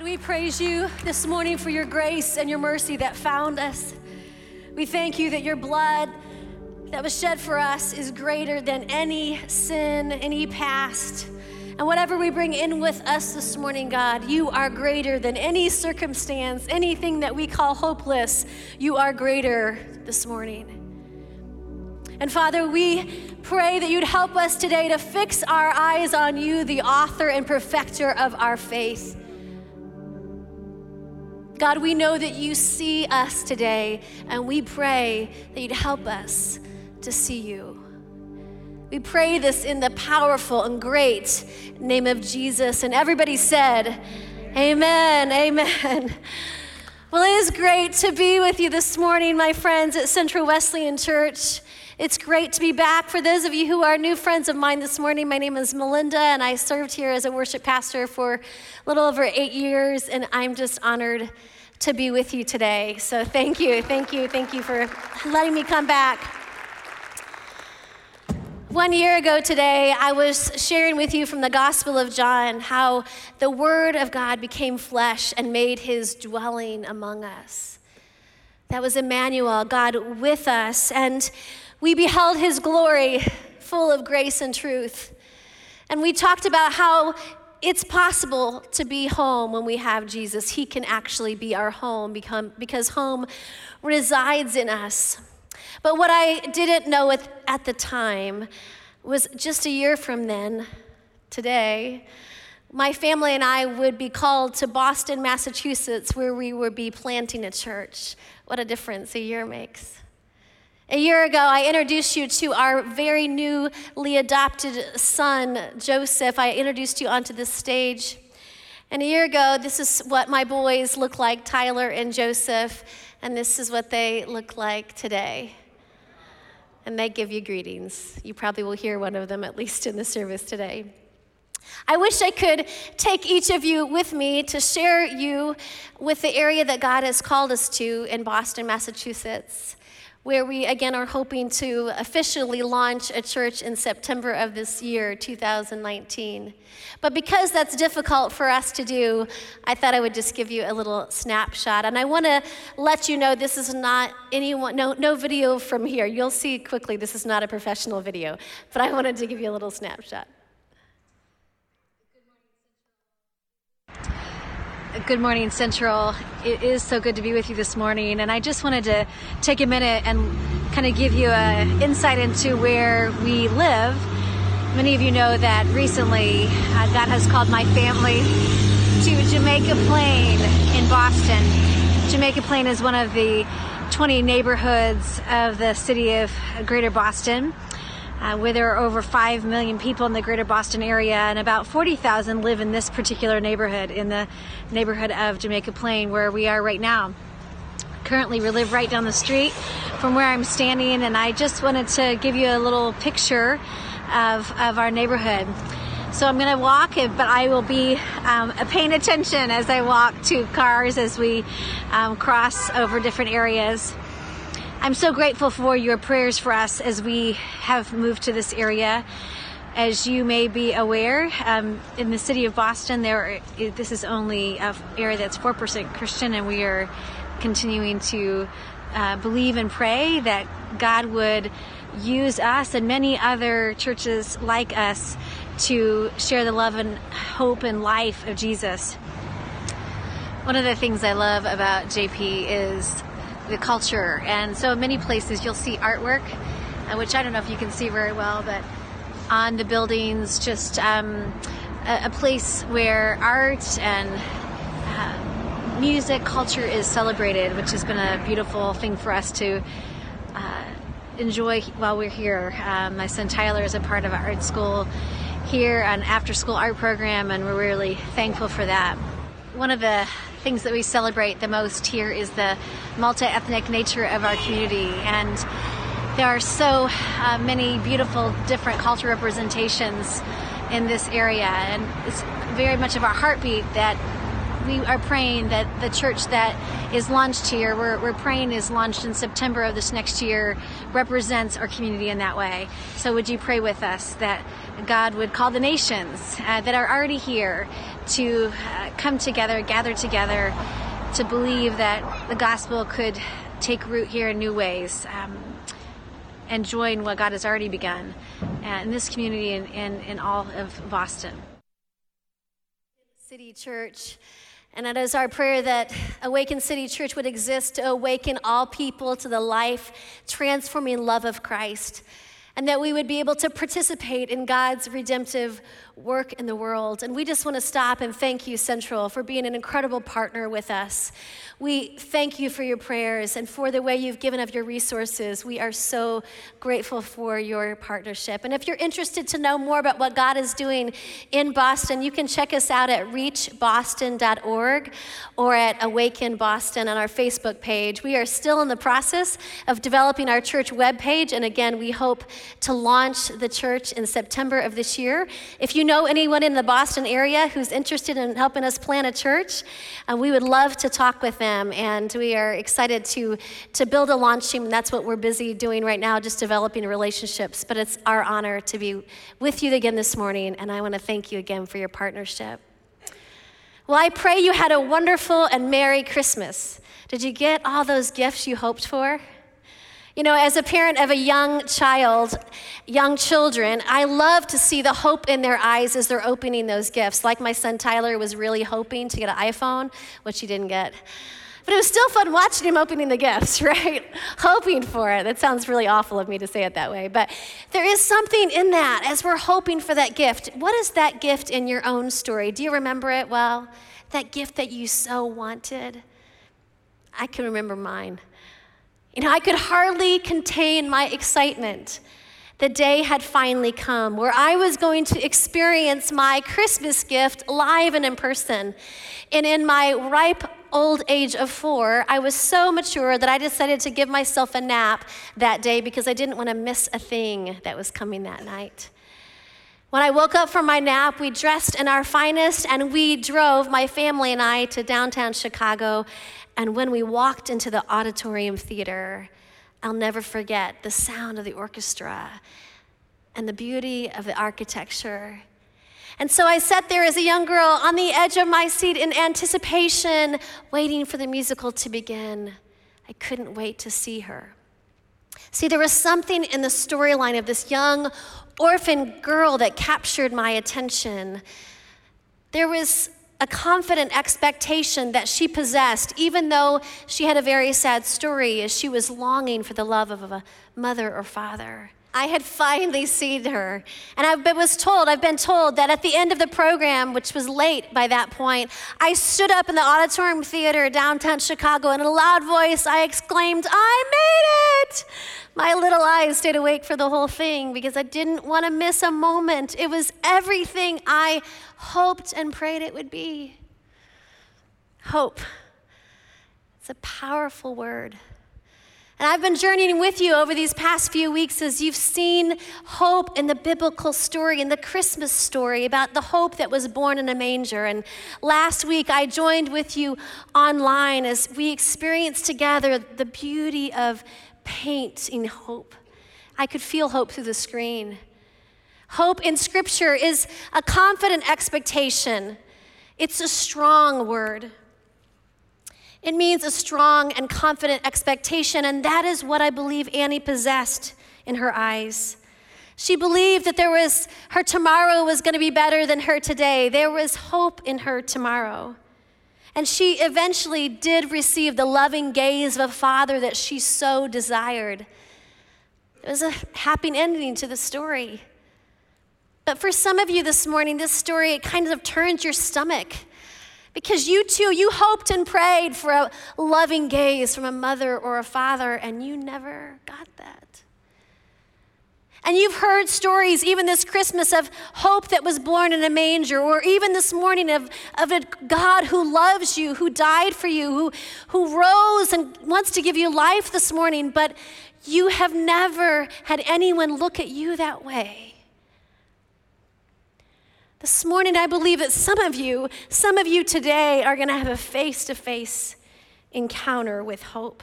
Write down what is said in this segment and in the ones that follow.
God, we praise you this morning for your grace and your mercy that found us. We thank you that your blood that was shed for us is greater than any sin, any past. And whatever we bring in with us this morning, God, you are greater than any circumstance, anything that we call hopeless. You are greater this morning. And Father, we pray that you'd help us today to fix our eyes on you, the author and perfecter of our faith. God, we know that you see us today, and we pray that you'd help us to see you. We pray this in the powerful and great name of Jesus. And everybody said, Amen, amen. Well, it is great to be with you this morning, my friends, at Central Wesleyan Church. It's great to be back. For those of you who are new friends of mine this morning, my name is Melinda, and I served here as a worship pastor for a little over eight years, and I'm just honored to be with you today. So thank you, thank you, thank you for letting me come back. One year ago today, I was sharing with you from the Gospel of John how the Word of God became flesh and made his dwelling among us. That was Emmanuel, God with us. And we beheld his glory full of grace and truth. And we talked about how it's possible to be home when we have Jesus. He can actually be our home become, because home resides in us. But what I didn't know at, at the time was just a year from then, today, my family and I would be called to Boston, Massachusetts, where we would be planting a church. What a difference a year makes. A year ago, I introduced you to our very newly adopted son, Joseph. I introduced you onto this stage. And a year ago, this is what my boys look like Tyler and Joseph, and this is what they look like today. And they give you greetings. You probably will hear one of them at least in the service today. I wish I could take each of you with me to share you with the area that God has called us to in Boston, Massachusetts where we again are hoping to officially launch a church in September of this year, 2019. But because that's difficult for us to do, I thought I would just give you a little snapshot. And I want to let you know this is not anyone, no, no video from here. You'll see quickly this is not a professional video, but I wanted to give you a little snapshot. Good morning, Central. It is so good to be with you this morning, and I just wanted to take a minute and kind of give you an insight into where we live. Many of you know that recently uh, God has called my family to Jamaica Plain in Boston. Jamaica Plain is one of the 20 neighborhoods of the city of Greater Boston uh, where there are over 5 million people in the greater Boston area, and about 40,000 live in this particular neighborhood, in the neighborhood of Jamaica Plain, where we are right now. Currently, we live right down the street from where I'm standing, and I just wanted to give you a little picture of, of our neighborhood. So I'm going to walk, but I will be um, paying attention as I walk to cars as we um, cross over different areas. I'm so grateful for your prayers for us as we have moved to this area. As you may be aware, um, in the city of Boston, there this is only an area that's four percent Christian, and we are continuing to uh, believe and pray that God would use us and many other churches like us to share the love and hope and life of Jesus. One of the things I love about JP is the culture. And so, in many places, you'll see artwork, uh, which I don't know if you can see very well, but on the buildings, just um, a, a, place where art and uh, music culture is celebrated, which has been a beautiful thing for us to. Uh, enjoy while we're here. Um, my son Tyler is a part of our art school here, an after school art program, and we're really thankful for that. One of the things that we celebrate the most here is the multi ethnic nature of our community. And there are so uh, many beautiful different cultural representations in this area. And it's very much of our heartbeat that we are praying that the church that is launched here, we're, we're praying is launched in September of this next year, represents our community in that way. So would you pray with us that God would call the nations uh, that are already here to uh, come together, gather together, to believe that the gospel could take root here in new ways. Um, and join what God has already begun uh, in this community and in all of Boston. City Church. And it is our prayer that Awaken City Church would exist to awaken all people to the life transforming love of Christ and that we would be able to participate in God's redemptive work in the world. And we just want to stop and thank you, Central, for being an incredible partner with us. We thank you for your prayers and for the way you've given of your resources. We are so grateful for your partnership. And if you're interested to know more about what God is doing in Boston, you can check us out at reachboston.org or at Awaken Boston on our Facebook page. We are still in the process of developing our church webpage. And again, we hope to launch the church in September of this year. If you know anyone in the Boston area who's interested in helping us plant a church, uh, we would love to talk with them. And we are excited to, to build a launch team. And that's what we're busy doing right now, just developing relationships. But it's our honor to be with you again this morning. And I want to thank you again for your partnership. Well, I pray you had a wonderful and Merry Christmas. Did you get all those gifts you hoped for? You know, as a parent of a young child, young children, I love to see the hope in their eyes as they're opening those gifts. Like my son Tyler was really hoping to get an iPhone, which he didn't get. But it was still fun watching him opening the gifts, right? hoping for it. That sounds really awful of me to say it that way. But there is something in that as we're hoping for that gift. What is that gift in your own story? Do you remember it well? That gift that you so wanted? I can remember mine. You know, I could hardly contain my excitement. The day had finally come where I was going to experience my Christmas gift live and in person. And in my ripe old age of four, I was so mature that I decided to give myself a nap that day because I didn't want to miss a thing that was coming that night. When I woke up from my nap, we dressed in our finest and we drove, my family and I, to downtown Chicago and when we walked into the auditorium theater, I'll never forget the sound of the orchestra and the beauty of the architecture. And so I sat there as a young girl on the edge of my seat in anticipation, waiting for the musical to begin. I couldn't wait to see her. See, there was something in the storyline of this young orphan girl that captured my attention. There was a confident expectation that she possessed, even though she had a very sad story as she was longing for the love of a mother or father. I had finally seen her. And I was told, I've been told that at the end of the program, which was late by that point, I stood up in the auditorium theater downtown Chicago and in a loud voice I exclaimed, I made it! My little eyes stayed awake for the whole thing because I didn't want to miss a moment. It was everything I hoped and prayed it would be. Hope. It's a powerful word. And I've been journeying with you over these past few weeks as you've seen hope in the biblical story, in the Christmas story about the hope that was born in a manger. And last week I joined with you online as we experienced together the beauty of painting hope. I could feel hope through the screen. Hope in Scripture is a confident expectation, it's a strong word. It means a strong and confident expectation, and that is what I believe Annie possessed in her eyes. She believed that there was her tomorrow was going to be better than her today. There was hope in her tomorrow. And she eventually did receive the loving gaze of a father that she so desired. It was a happy ending to the story. But for some of you this morning, this story, it kind of turns your stomach. Because you too, you hoped and prayed for a loving gaze from a mother or a father, and you never got that. And you've heard stories, even this Christmas, of hope that was born in a manger, or even this morning of, of a God who loves you, who died for you, who, who rose and wants to give you life this morning, but you have never had anyone look at you that way. This morning, I believe that some of you, some of you today are going to have a face to face encounter with hope.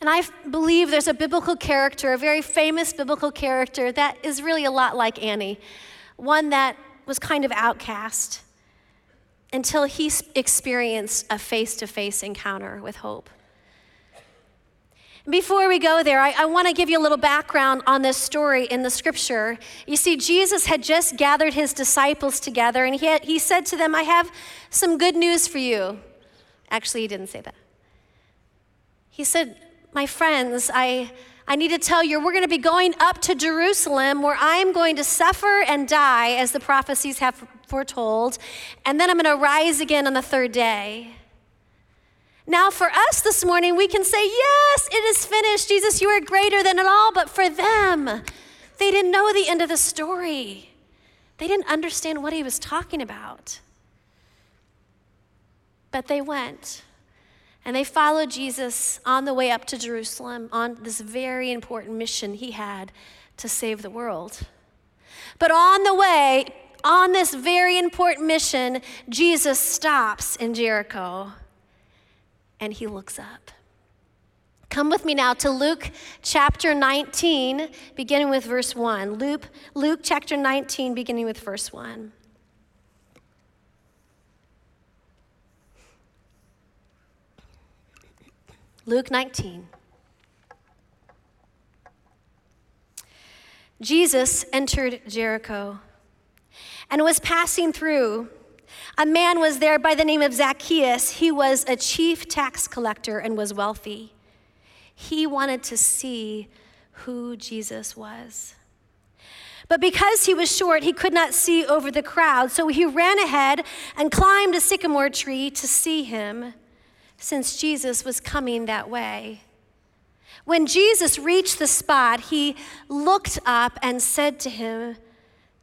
And I believe there's a biblical character, a very famous biblical character that is really a lot like Annie, one that was kind of outcast until he experienced a face to face encounter with hope. Before we go there, I, I want to give you a little background on this story in the scripture. You see, Jesus had just gathered his disciples together and he, had, he said to them, I have some good news for you. Actually, he didn't say that. He said, My friends, I, I need to tell you, we're going to be going up to Jerusalem where I'm going to suffer and die, as the prophecies have foretold, and then I'm going to rise again on the third day. Now, for us this morning, we can say, Yes, it is finished. Jesus, you are greater than it all. But for them, they didn't know the end of the story, they didn't understand what he was talking about. But they went and they followed Jesus on the way up to Jerusalem on this very important mission he had to save the world. But on the way, on this very important mission, Jesus stops in Jericho and he looks up. Come with me now to Luke chapter 19, beginning with verse 1. Luke, Luke chapter 19, beginning with verse 1. Luke 19. Jesus entered Jericho and was passing through. A man was there by the name of Zacchaeus. He was a chief tax collector and was wealthy. He wanted to see who Jesus was. But because he was short, he could not see over the crowd. So he ran ahead and climbed a sycamore tree to see him, since Jesus was coming that way. When Jesus reached the spot, he looked up and said to him,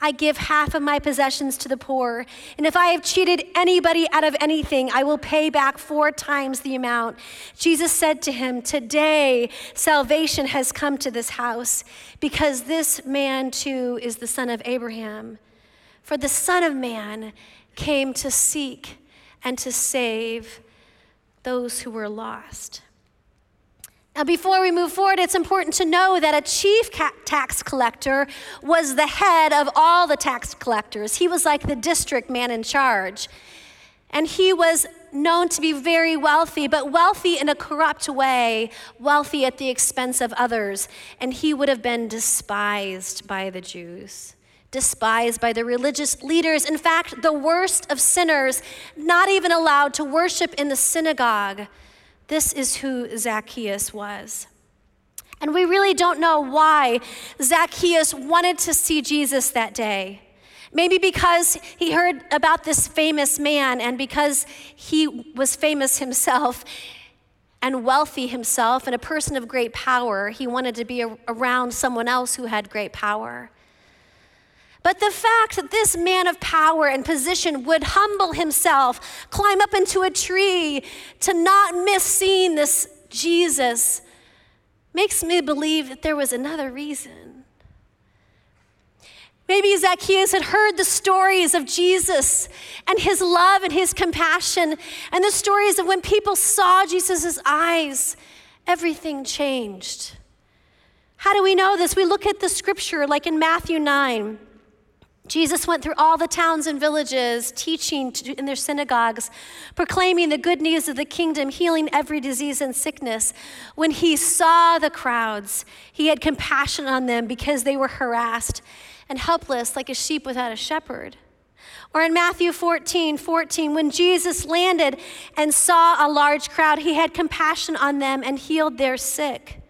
I give half of my possessions to the poor. And if I have cheated anybody out of anything, I will pay back four times the amount. Jesus said to him, Today salvation has come to this house, because this man too is the son of Abraham. For the Son of Man came to seek and to save those who were lost. Now, before we move forward, it's important to know that a chief tax collector was the head of all the tax collectors. He was like the district man in charge. And he was known to be very wealthy, but wealthy in a corrupt way, wealthy at the expense of others. And he would have been despised by the Jews, despised by the religious leaders. In fact, the worst of sinners, not even allowed to worship in the synagogue. This is who Zacchaeus was. And we really don't know why Zacchaeus wanted to see Jesus that day. Maybe because he heard about this famous man and because he was famous himself and wealthy himself and a person of great power, he wanted to be around someone else who had great power. But the fact that this man of power and position would humble himself, climb up into a tree to not miss seeing this Jesus, makes me believe that there was another reason. Maybe Zacchaeus had heard the stories of Jesus and his love and his compassion, and the stories of when people saw Jesus' eyes, everything changed. How do we know this? We look at the scripture like in Matthew 9. Jesus went through all the towns and villages, teaching in their synagogues, proclaiming the good news of the kingdom, healing every disease and sickness. When he saw the crowds, he had compassion on them because they were harassed and helpless like a sheep without a shepherd. Or in Matthew 14, 14, when Jesus landed and saw a large crowd, he had compassion on them and healed their sick.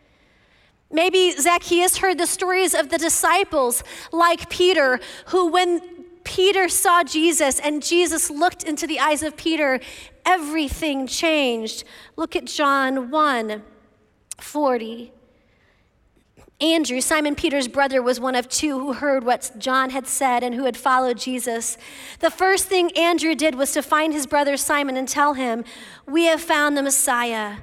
Maybe Zacchaeus heard the stories of the disciples, like Peter, who, when Peter saw Jesus and Jesus looked into the eyes of Peter, everything changed. Look at John 1. 40. Andrew, Simon Peter's brother, was one of two who heard what John had said and who had followed Jesus. The first thing Andrew did was to find his brother Simon and tell him, We have found the Messiah.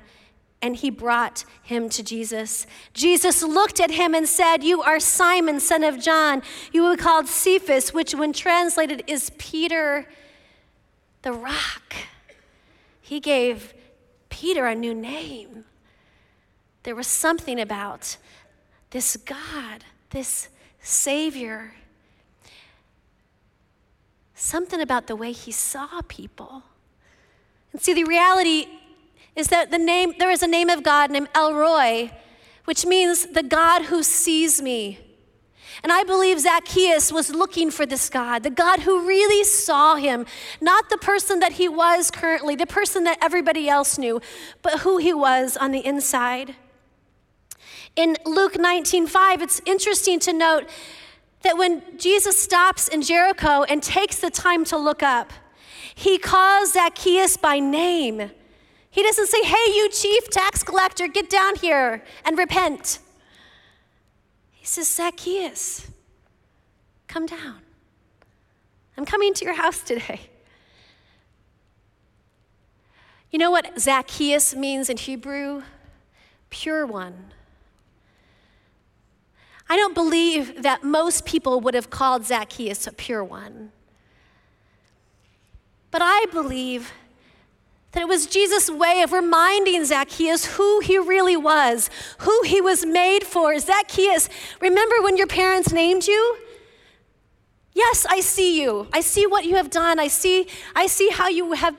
And he brought him to Jesus. Jesus looked at him and said, You are Simon, son of John. You will be called Cephas, which, when translated, is Peter the rock. He gave Peter a new name. There was something about this God, this Savior. Something about the way he saw people. And see, the reality is that the name, there is a name of God named El Roi, which means the God who sees me. And I believe Zacchaeus was looking for this God, the God who really saw him, not the person that he was currently, the person that everybody else knew, but who he was on the inside. In Luke 19:5, it's interesting to note that when Jesus stops in Jericho and takes the time to look up, he calls Zacchaeus by name. He doesn't say, Hey, you chief tax collector, get down here and repent. He says, Zacchaeus, come down. I'm coming to your house today. You know what Zacchaeus means in Hebrew? Pure one. I don't believe that most people would have called Zacchaeus a pure one. But I believe that it was Jesus' way of reminding Zacchaeus who he really was, who he was made for. Zacchaeus, remember when your parents named you? Yes, I see you. I see what you have done. I see, I see how you have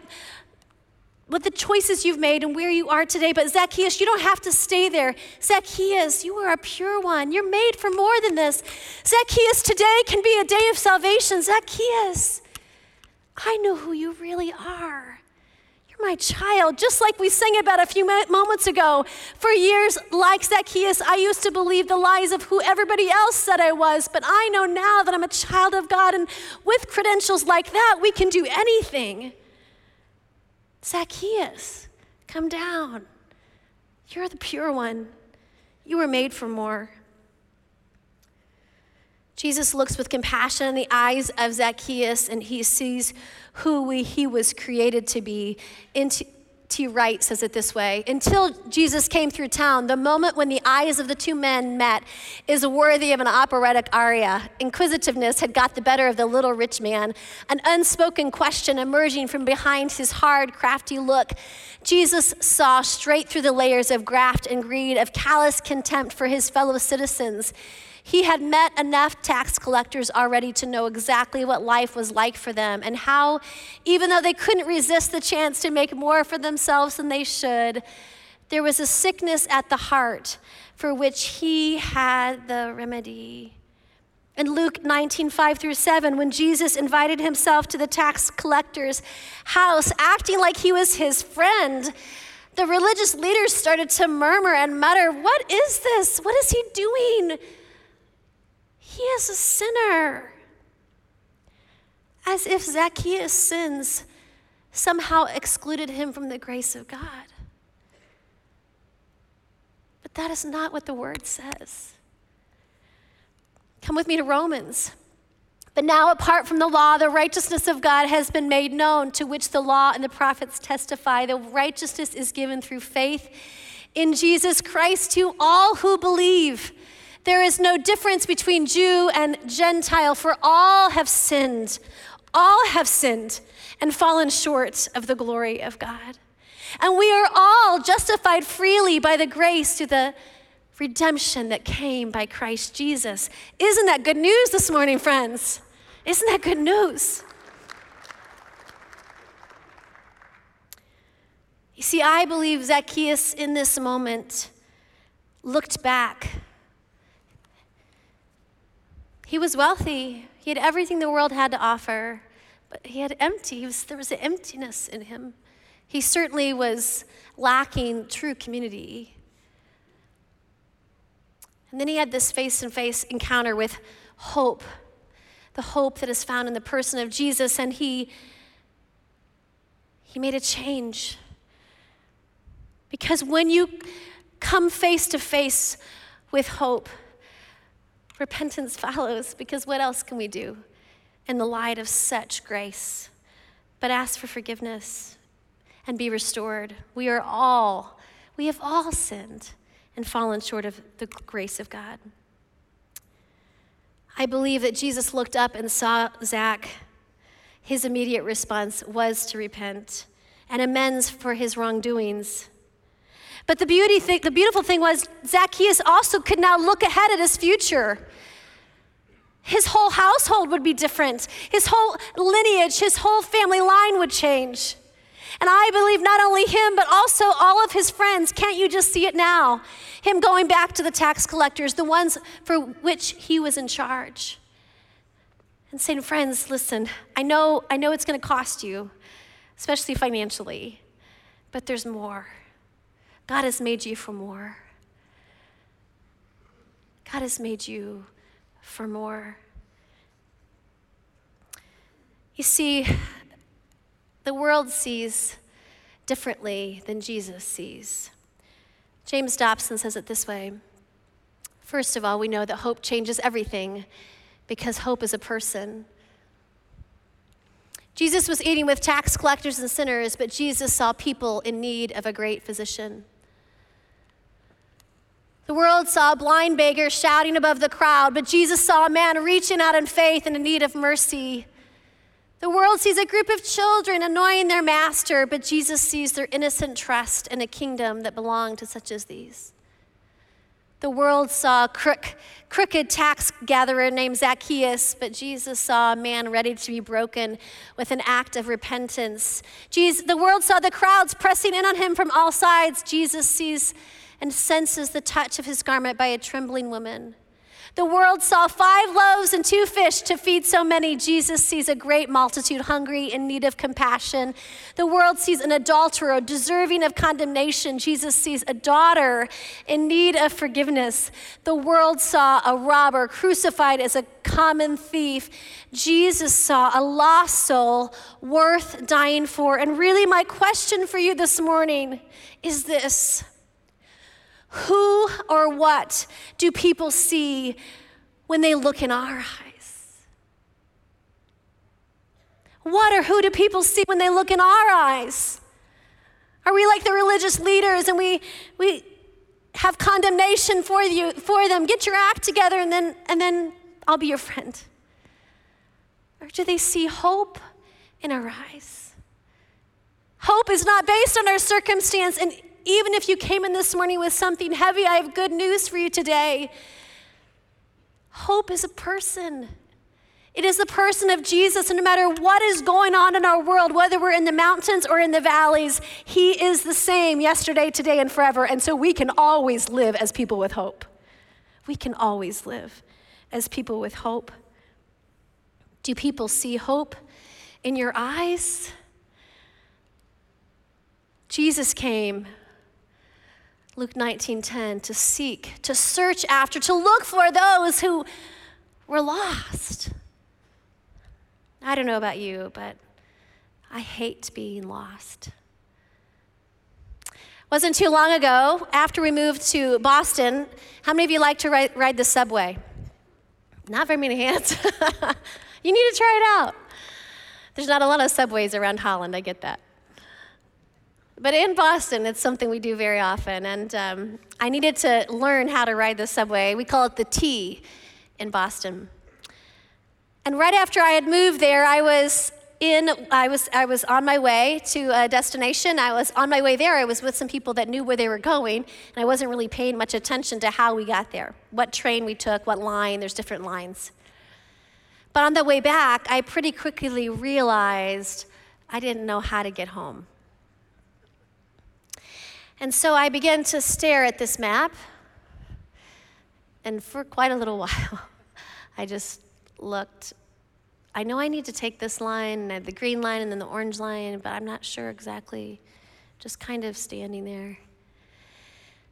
what the choices you've made and where you are today. But Zacchaeus, you don't have to stay there. Zacchaeus, you are a pure one. You're made for more than this. Zacchaeus, today can be a day of salvation. Zacchaeus, I know who you really are. You're my child, just like we sang about a few moments ago. For years, like Zacchaeus, I used to believe the lies of who everybody else said I was, but I know now that I'm a child of God, and with credentials like that, we can do anything. Zacchaeus, come down. You're the pure one. You were made for more. Jesus looks with compassion in the eyes of Zacchaeus and he sees who we, he was created to be. N. T. Wright says it this way Until Jesus came through town, the moment when the eyes of the two men met is worthy of an operatic aria. Inquisitiveness had got the better of the little rich man, an unspoken question emerging from behind his hard, crafty look. Jesus saw straight through the layers of graft and greed, of callous contempt for his fellow citizens. He had met enough tax collectors already to know exactly what life was like for them and how, even though they couldn't resist the chance to make more for themselves than they should, there was a sickness at the heart for which he had the remedy. In Luke 19, 5 through 7, when Jesus invited himself to the tax collector's house, acting like he was his friend, the religious leaders started to murmur and mutter, What is this? What is he doing? He is a sinner. As if Zacchaeus' sins somehow excluded him from the grace of God. But that is not what the word says. Come with me to Romans. But now, apart from the law, the righteousness of God has been made known, to which the law and the prophets testify. The righteousness is given through faith in Jesus Christ to all who believe. There is no difference between Jew and Gentile, for all have sinned. All have sinned and fallen short of the glory of God. And we are all justified freely by the grace through the redemption that came by Christ Jesus. Isn't that good news this morning, friends? Isn't that good news? You see, I believe Zacchaeus in this moment looked back he was wealthy, he had everything the world had to offer, but he had empty. He was, there was an emptiness in him. He certainly was lacking true community. And then he had this face to face encounter with hope, the hope that is found in the person of Jesus, and he, he made a change. Because when you come face to face with hope, repentance follows because what else can we do in the light of such grace but ask for forgiveness and be restored? We are all, we have all sinned and fallen short of the grace of God. I believe that Jesus looked up and saw Zach. His immediate response was to repent and amends for his wrongdoings. But the beauty the beautiful thing was Zacchaeus also could now look ahead at his future. His whole household would be different. His whole lineage, his whole family line would change. And I believe not only him, but also all of his friends. Can't you just see it now? Him going back to the tax collectors, the ones for which he was in charge. And saying, friends, listen, I know, I know it's going to cost you, especially financially, but there's more. God has made you for more. God has made you for more. You see, the world sees differently than Jesus sees. James Dobson says it this way First of all, we know that hope changes everything because hope is a person. Jesus was eating with tax collectors and sinners, but Jesus saw people in need of a great physician. The world saw a blind beggar shouting above the crowd, but Jesus saw a man reaching out in faith and in need of mercy. The world sees a group of children annoying their master, but Jesus sees their innocent trust in a kingdom that belonged to such as these. The world saw a crook, crooked tax gatherer named Zacchaeus, but Jesus saw a man ready to be broken with an act of repentance. Jesus, the world saw the crowds pressing in on him from all sides. Jesus sees and senses the touch of his garment by a trembling woman. The world saw five loaves and two fish to feed so many. Jesus sees a great multitude hungry in need of compassion. The world sees an adulterer deserving of condemnation. Jesus sees a daughter in need of forgiveness. The world saw a robber crucified as a common thief. Jesus saw a lost soul worth dying for. And really, my question for you this morning is this. Who or what do people see when they look in our eyes? What or who do people see when they look in our eyes? Are we like the religious leaders and we, we have condemnation for, you, for them? Get your act together and then, and then I'll be your friend. Or do they see hope in our eyes? Hope is not based on our circumstance, and even if you came in this morning with something heavy, I have good news for you today. Hope is a person. It is the person of Jesus, and no matter what is going on in our world, whether we're in the mountains or in the valleys, He is the same yesterday, today, and forever. And so we can always live as people with hope. We can always live as people with hope. Do people see hope in your eyes? Jesus came Luke 19:10 to seek, to search after, to look for those who were lost. I don't know about you, but I hate being lost. Wasn't too long ago, after we moved to Boston, how many of you like to ride, ride the subway? Not very many hands. you need to try it out. There's not a lot of subways around Holland, I get that. But in Boston, it's something we do very often. And um, I needed to learn how to ride the subway. We call it the T in Boston. And right after I had moved there, I was in I was I was on my way to a destination. I was on my way there. I was with some people that knew where they were going, and I wasn't really paying much attention to how we got there. What train we took, what line, there's different lines. But on the way back, I pretty quickly realized I didn't know how to get home. And so I began to stare at this map, and for quite a little while, I just looked. I know I need to take this line, and the green line, and then the orange line, but I'm not sure exactly. Just kind of standing there.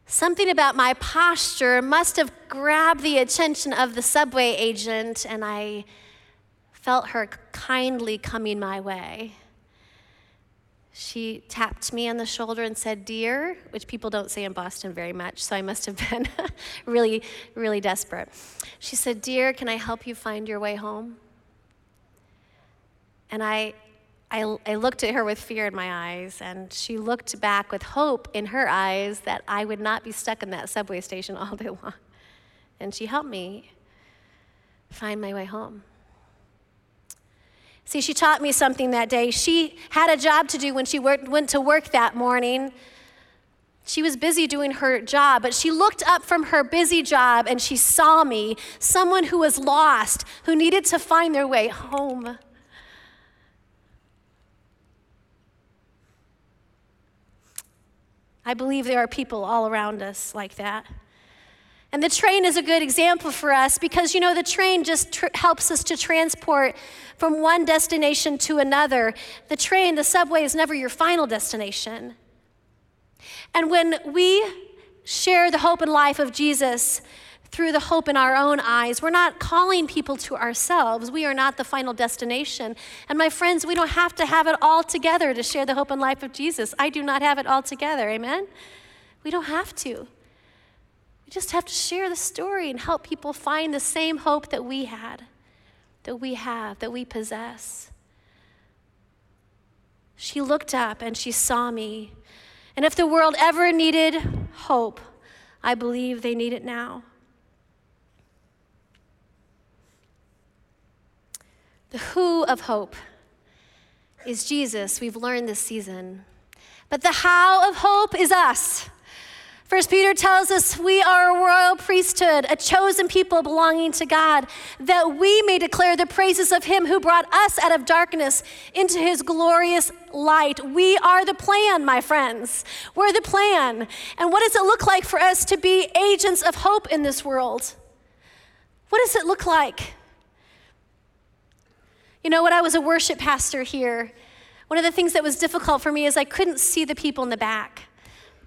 Something about my posture must have grabbed the attention of the subway agent, and I felt her kindly coming my way. She tapped me on the shoulder and said, Dear, which people don't say in Boston very much, so I must have been really, really desperate. She said, Dear, can I help you find your way home? And I, I, I looked at her with fear in my eyes, and she looked back with hope in her eyes that I would not be stuck in that subway station all day long. And she helped me find my way home. See, she taught me something that day. She had a job to do when she worked, went to work that morning. She was busy doing her job, but she looked up from her busy job and she saw me, someone who was lost, who needed to find their way home. I believe there are people all around us like that. And the train is a good example for us because, you know, the train just tr- helps us to transport from one destination to another. The train, the subway is never your final destination. And when we share the hope and life of Jesus through the hope in our own eyes, we're not calling people to ourselves. We are not the final destination. And my friends, we don't have to have it all together to share the hope and life of Jesus. I do not have it all together. Amen? We don't have to. Just have to share the story and help people find the same hope that we had, that we have, that we possess. She looked up and she saw me. And if the world ever needed hope, I believe they need it now. The who of hope is Jesus, we've learned this season. But the how of hope is us. First Peter tells us we are a royal priesthood, a chosen people belonging to God, that we may declare the praises of him who brought us out of darkness into his glorious light. We are the plan, my friends. We're the plan. And what does it look like for us to be agents of hope in this world? What does it look like? You know, when I was a worship pastor here, one of the things that was difficult for me is I couldn't see the people in the back.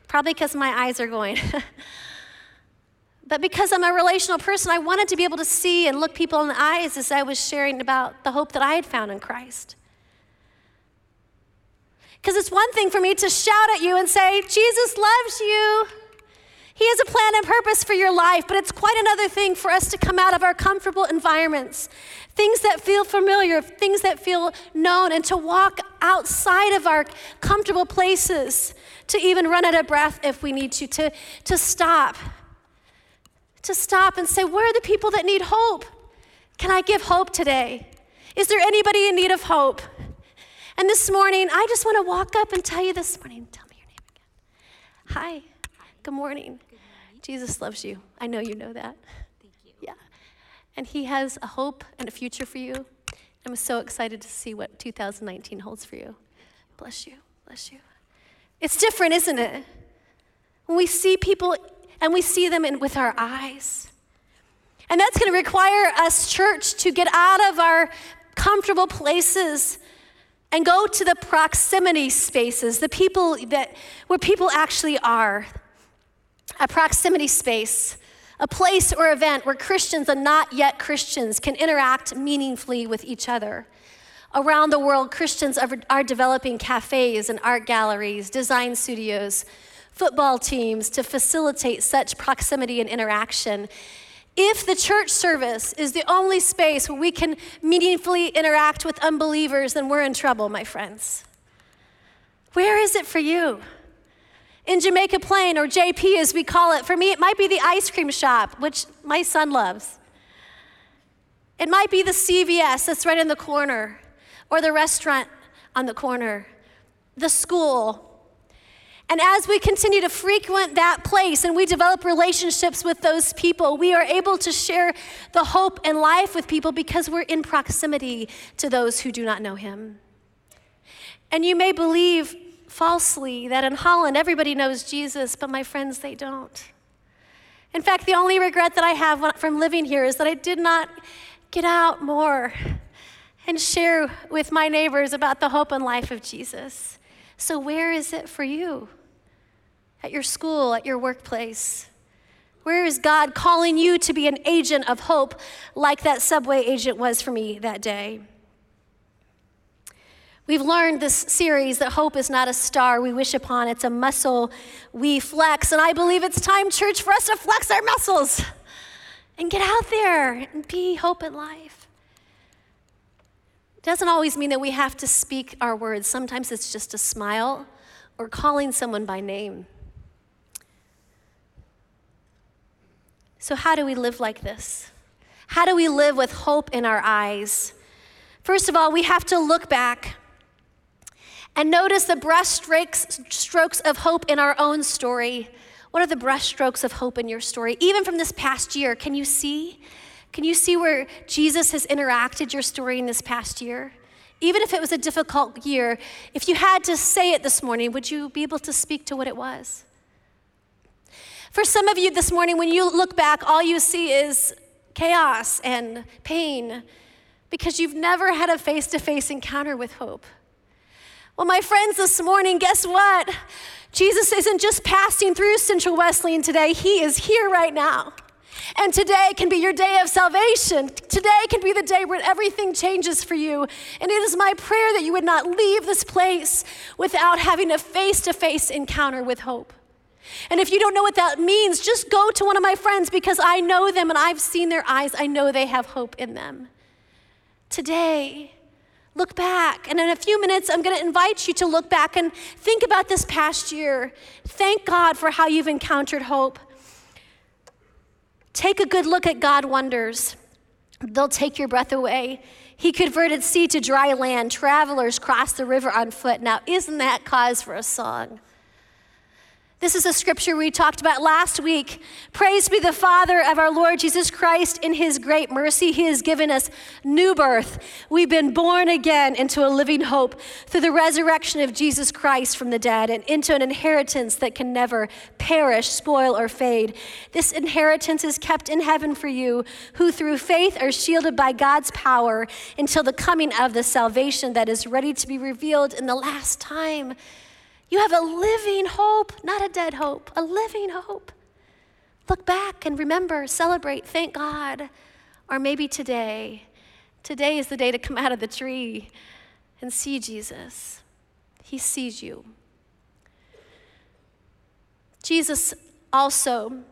Probably because my eyes are going. but because I'm a relational person, I wanted to be able to see and look people in the eyes as I was sharing about the hope that I had found in Christ. Because it's one thing for me to shout at you and say, Jesus loves you. He has a plan and purpose for your life, but it's quite another thing for us to come out of our comfortable environments, things that feel familiar, things that feel known, and to walk outside of our comfortable places, to even run out of breath if we need to, to, to stop. To stop and say, Where are the people that need hope? Can I give hope today? Is there anybody in need of hope? And this morning, I just want to walk up and tell you this morning, tell me your name again. Hi. Good morning. Jesus loves you. I know you know that. Thank you. Yeah. And He has a hope and a future for you. I'm so excited to see what 2019 holds for you. Bless you. Bless you. It's different, isn't it? When we see people and we see them in, with our eyes. And that's going to require us, church, to get out of our comfortable places and go to the proximity spaces, the people that where people actually are a proximity space, a place or event where Christians and not yet Christians can interact meaningfully with each other. Around the world, Christians are, developing cafes and art galleries, design studios, football teams to facilitate such proximity and interaction. If the church service is the only space where we can meaningfully interact with unbelievers, then we're in trouble, my friends. Where is it for you? in Jamaica Plain, or JP as we call it. For me, it might be the ice cream shop, which my son loves. It might be the CVS that's right in the corner, or the restaurant on the corner, the school. And as we continue to frequent that place and we develop relationships with those people, we are able to share the hope and life with people because we're in proximity to those who do not know Him. And you may believe falsely that in Holland everybody knows Jesus, but my friends, they don't. In fact, the only regret that I have from living here is that I did not get out more and share with my neighbors about the hope and life of Jesus. So, where is it for you? At your school, at your workplace? Where is God calling you to be an agent of hope like that subway agent was for me that day? We've learned this series that hope is not a star we wish upon, it's a muscle we flex. And I believe it's time, church, for us to flex our muscles and get out there and be hope in life. Doesn't always mean that we have to speak our words, sometimes it's just a smile or calling someone by name. So, how do we live like this? How do we live with hope in our eyes? First of all, we have to look back and notice the brushstrokes strokes of hope in our own story. What are the brushstrokes of hope in your story? Even from this past year, can you see? Can you see where Jesus has interacted your story in this past year? Even if it was a difficult year, if you had to say it this morning, would you be able to speak to what it was? For some of you this morning, when you look back, all you see is chaos and pain because you've never had a face to face encounter with hope. Well, my friends, this morning, guess what? Jesus isn't just passing through Central Wesleyan today, He is here right now. And today can be your day of salvation. Today can be the day where everything changes for you. And it is my prayer that you would not leave this place without having a face to face encounter with hope. And if you don't know what that means, just go to one of my friends because I know them and I've seen their eyes. I know they have hope in them. Today, Look back. And in a few minutes, I'm going to invite you to look back and think about this past year. Thank God for how you've encountered hope. Take a good look at God wonders. They'll take your breath away. He converted sea to dry land. Travelers crossed the river on foot. Now, isn't that cause for a song? This is a scripture we talked about last week. Praise be the Father of our Lord Jesus Christ. In his great mercy, he has given us new birth. We've been born again into a living hope through the resurrection of Jesus Christ from the dead and into an inheritance that can never perish, spoil, or fade. This inheritance is kept in heaven for you, who through faith are shielded by God's power until the coming of the salvation that is ready to be revealed in the last time. You have a living hope, not a dead hope, a living hope. Look back and remember, celebrate, thank God. Or maybe today, today is the day to come out of the tree and see Jesus. He sees you. Jesus also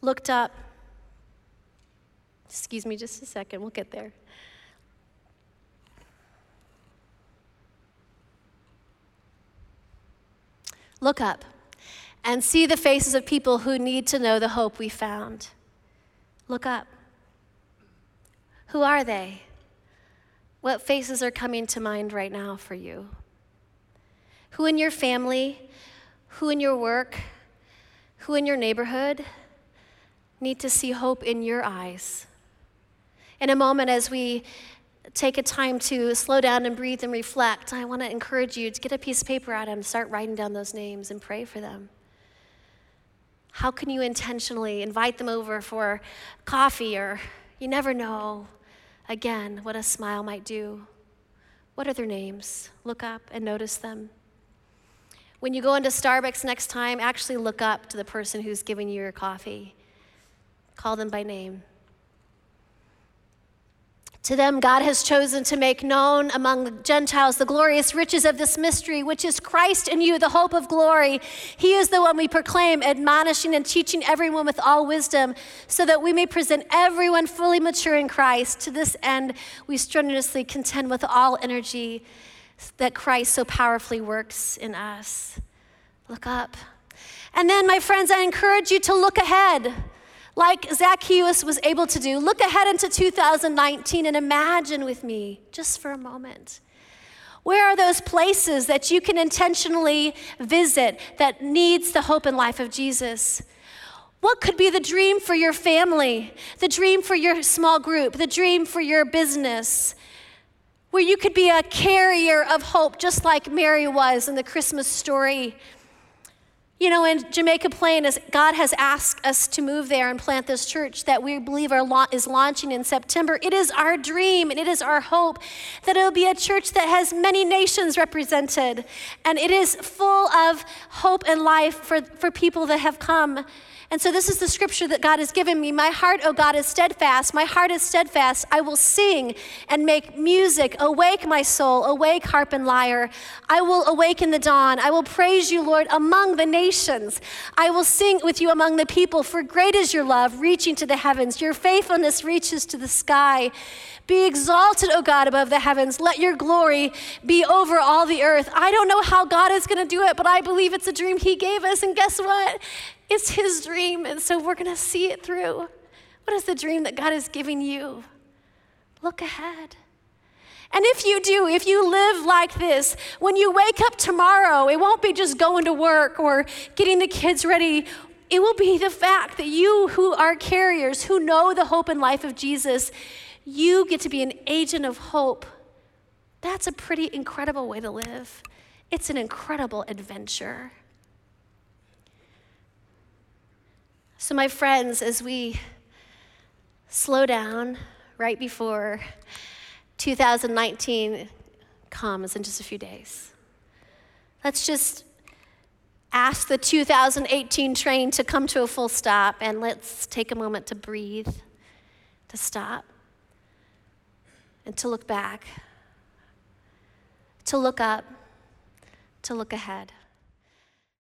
looked up. Excuse me just a second, we'll get there. Look up and see the faces of people who need to know the hope we found. Look up. Who are they? What faces are coming to mind right now for you? Who in your family, who in your work, who in your neighborhood need to see hope in your eyes? In a moment, as we take a time to slow down and breathe and reflect, I want to encourage you to get a piece of paper out and start writing down those names and pray for them. How can you intentionally invite them over for coffee or you never know, again, what a smile might do? What are their names? Look up and notice them. When you go into Starbucks next time, actually look up to the person who's giving you your coffee. Call them by name. To them, God has chosen to make known among the Gentiles the glorious riches of this mystery, which is Christ in you, the hope of glory. He is the one we proclaim, admonishing and teaching everyone with all wisdom, so that we may present everyone fully mature in Christ. To this end, we strenuously contend with all energy that Christ so powerfully works in us. Look up. And then, my friends, I encourage you to look ahead like Zacchaeus was able to do. Look ahead into 2019 and imagine with me just for a moment. Where are those places that you can intentionally visit that needs the hope and life of Jesus? What could be the dream for your family, the dream for your small group, the dream for your business? Where you could be a carrier of hope, just like Mary was in the Christmas story. You know, in Jamaica Plain, as God has asked us to move there and plant this church that we believe are, is launching in September, it is our dream and it is our hope that it'll be a church that has many nations represented. And it is full of hope and life for, for people that have come And so, this is the scripture that God has given me. My heart, O God, is steadfast. My heart is steadfast. I will sing and make music. Awake, my soul. Awake, harp and lyre. I will awaken the dawn. I will praise you, Lord, among the nations. I will sing with you among the people. For great is your love, reaching to the heavens. Your faithfulness reaches to the sky. Be exalted, O God, above the heavens. Let your glory be over all the earth. I don't know how God is going to do it, but I believe it's a dream He gave us. And guess what? It's His dream. And so we're going to see it through. What is the dream that God is giving you? Look ahead. And if you do, if you live like this, when you wake up tomorrow, it won't be just going to work or getting the kids ready. It will be the fact that you, who are carriers, who know the hope and life of Jesus, you get to be an agent of hope. That's a pretty incredible way to live. It's an incredible adventure. So, my friends, as we slow down right before 2019 comes in just a few days, let's just ask the 2018 train to come to a full stop and let's take a moment to breathe, to stop, and to look back, to look up, to look ahead.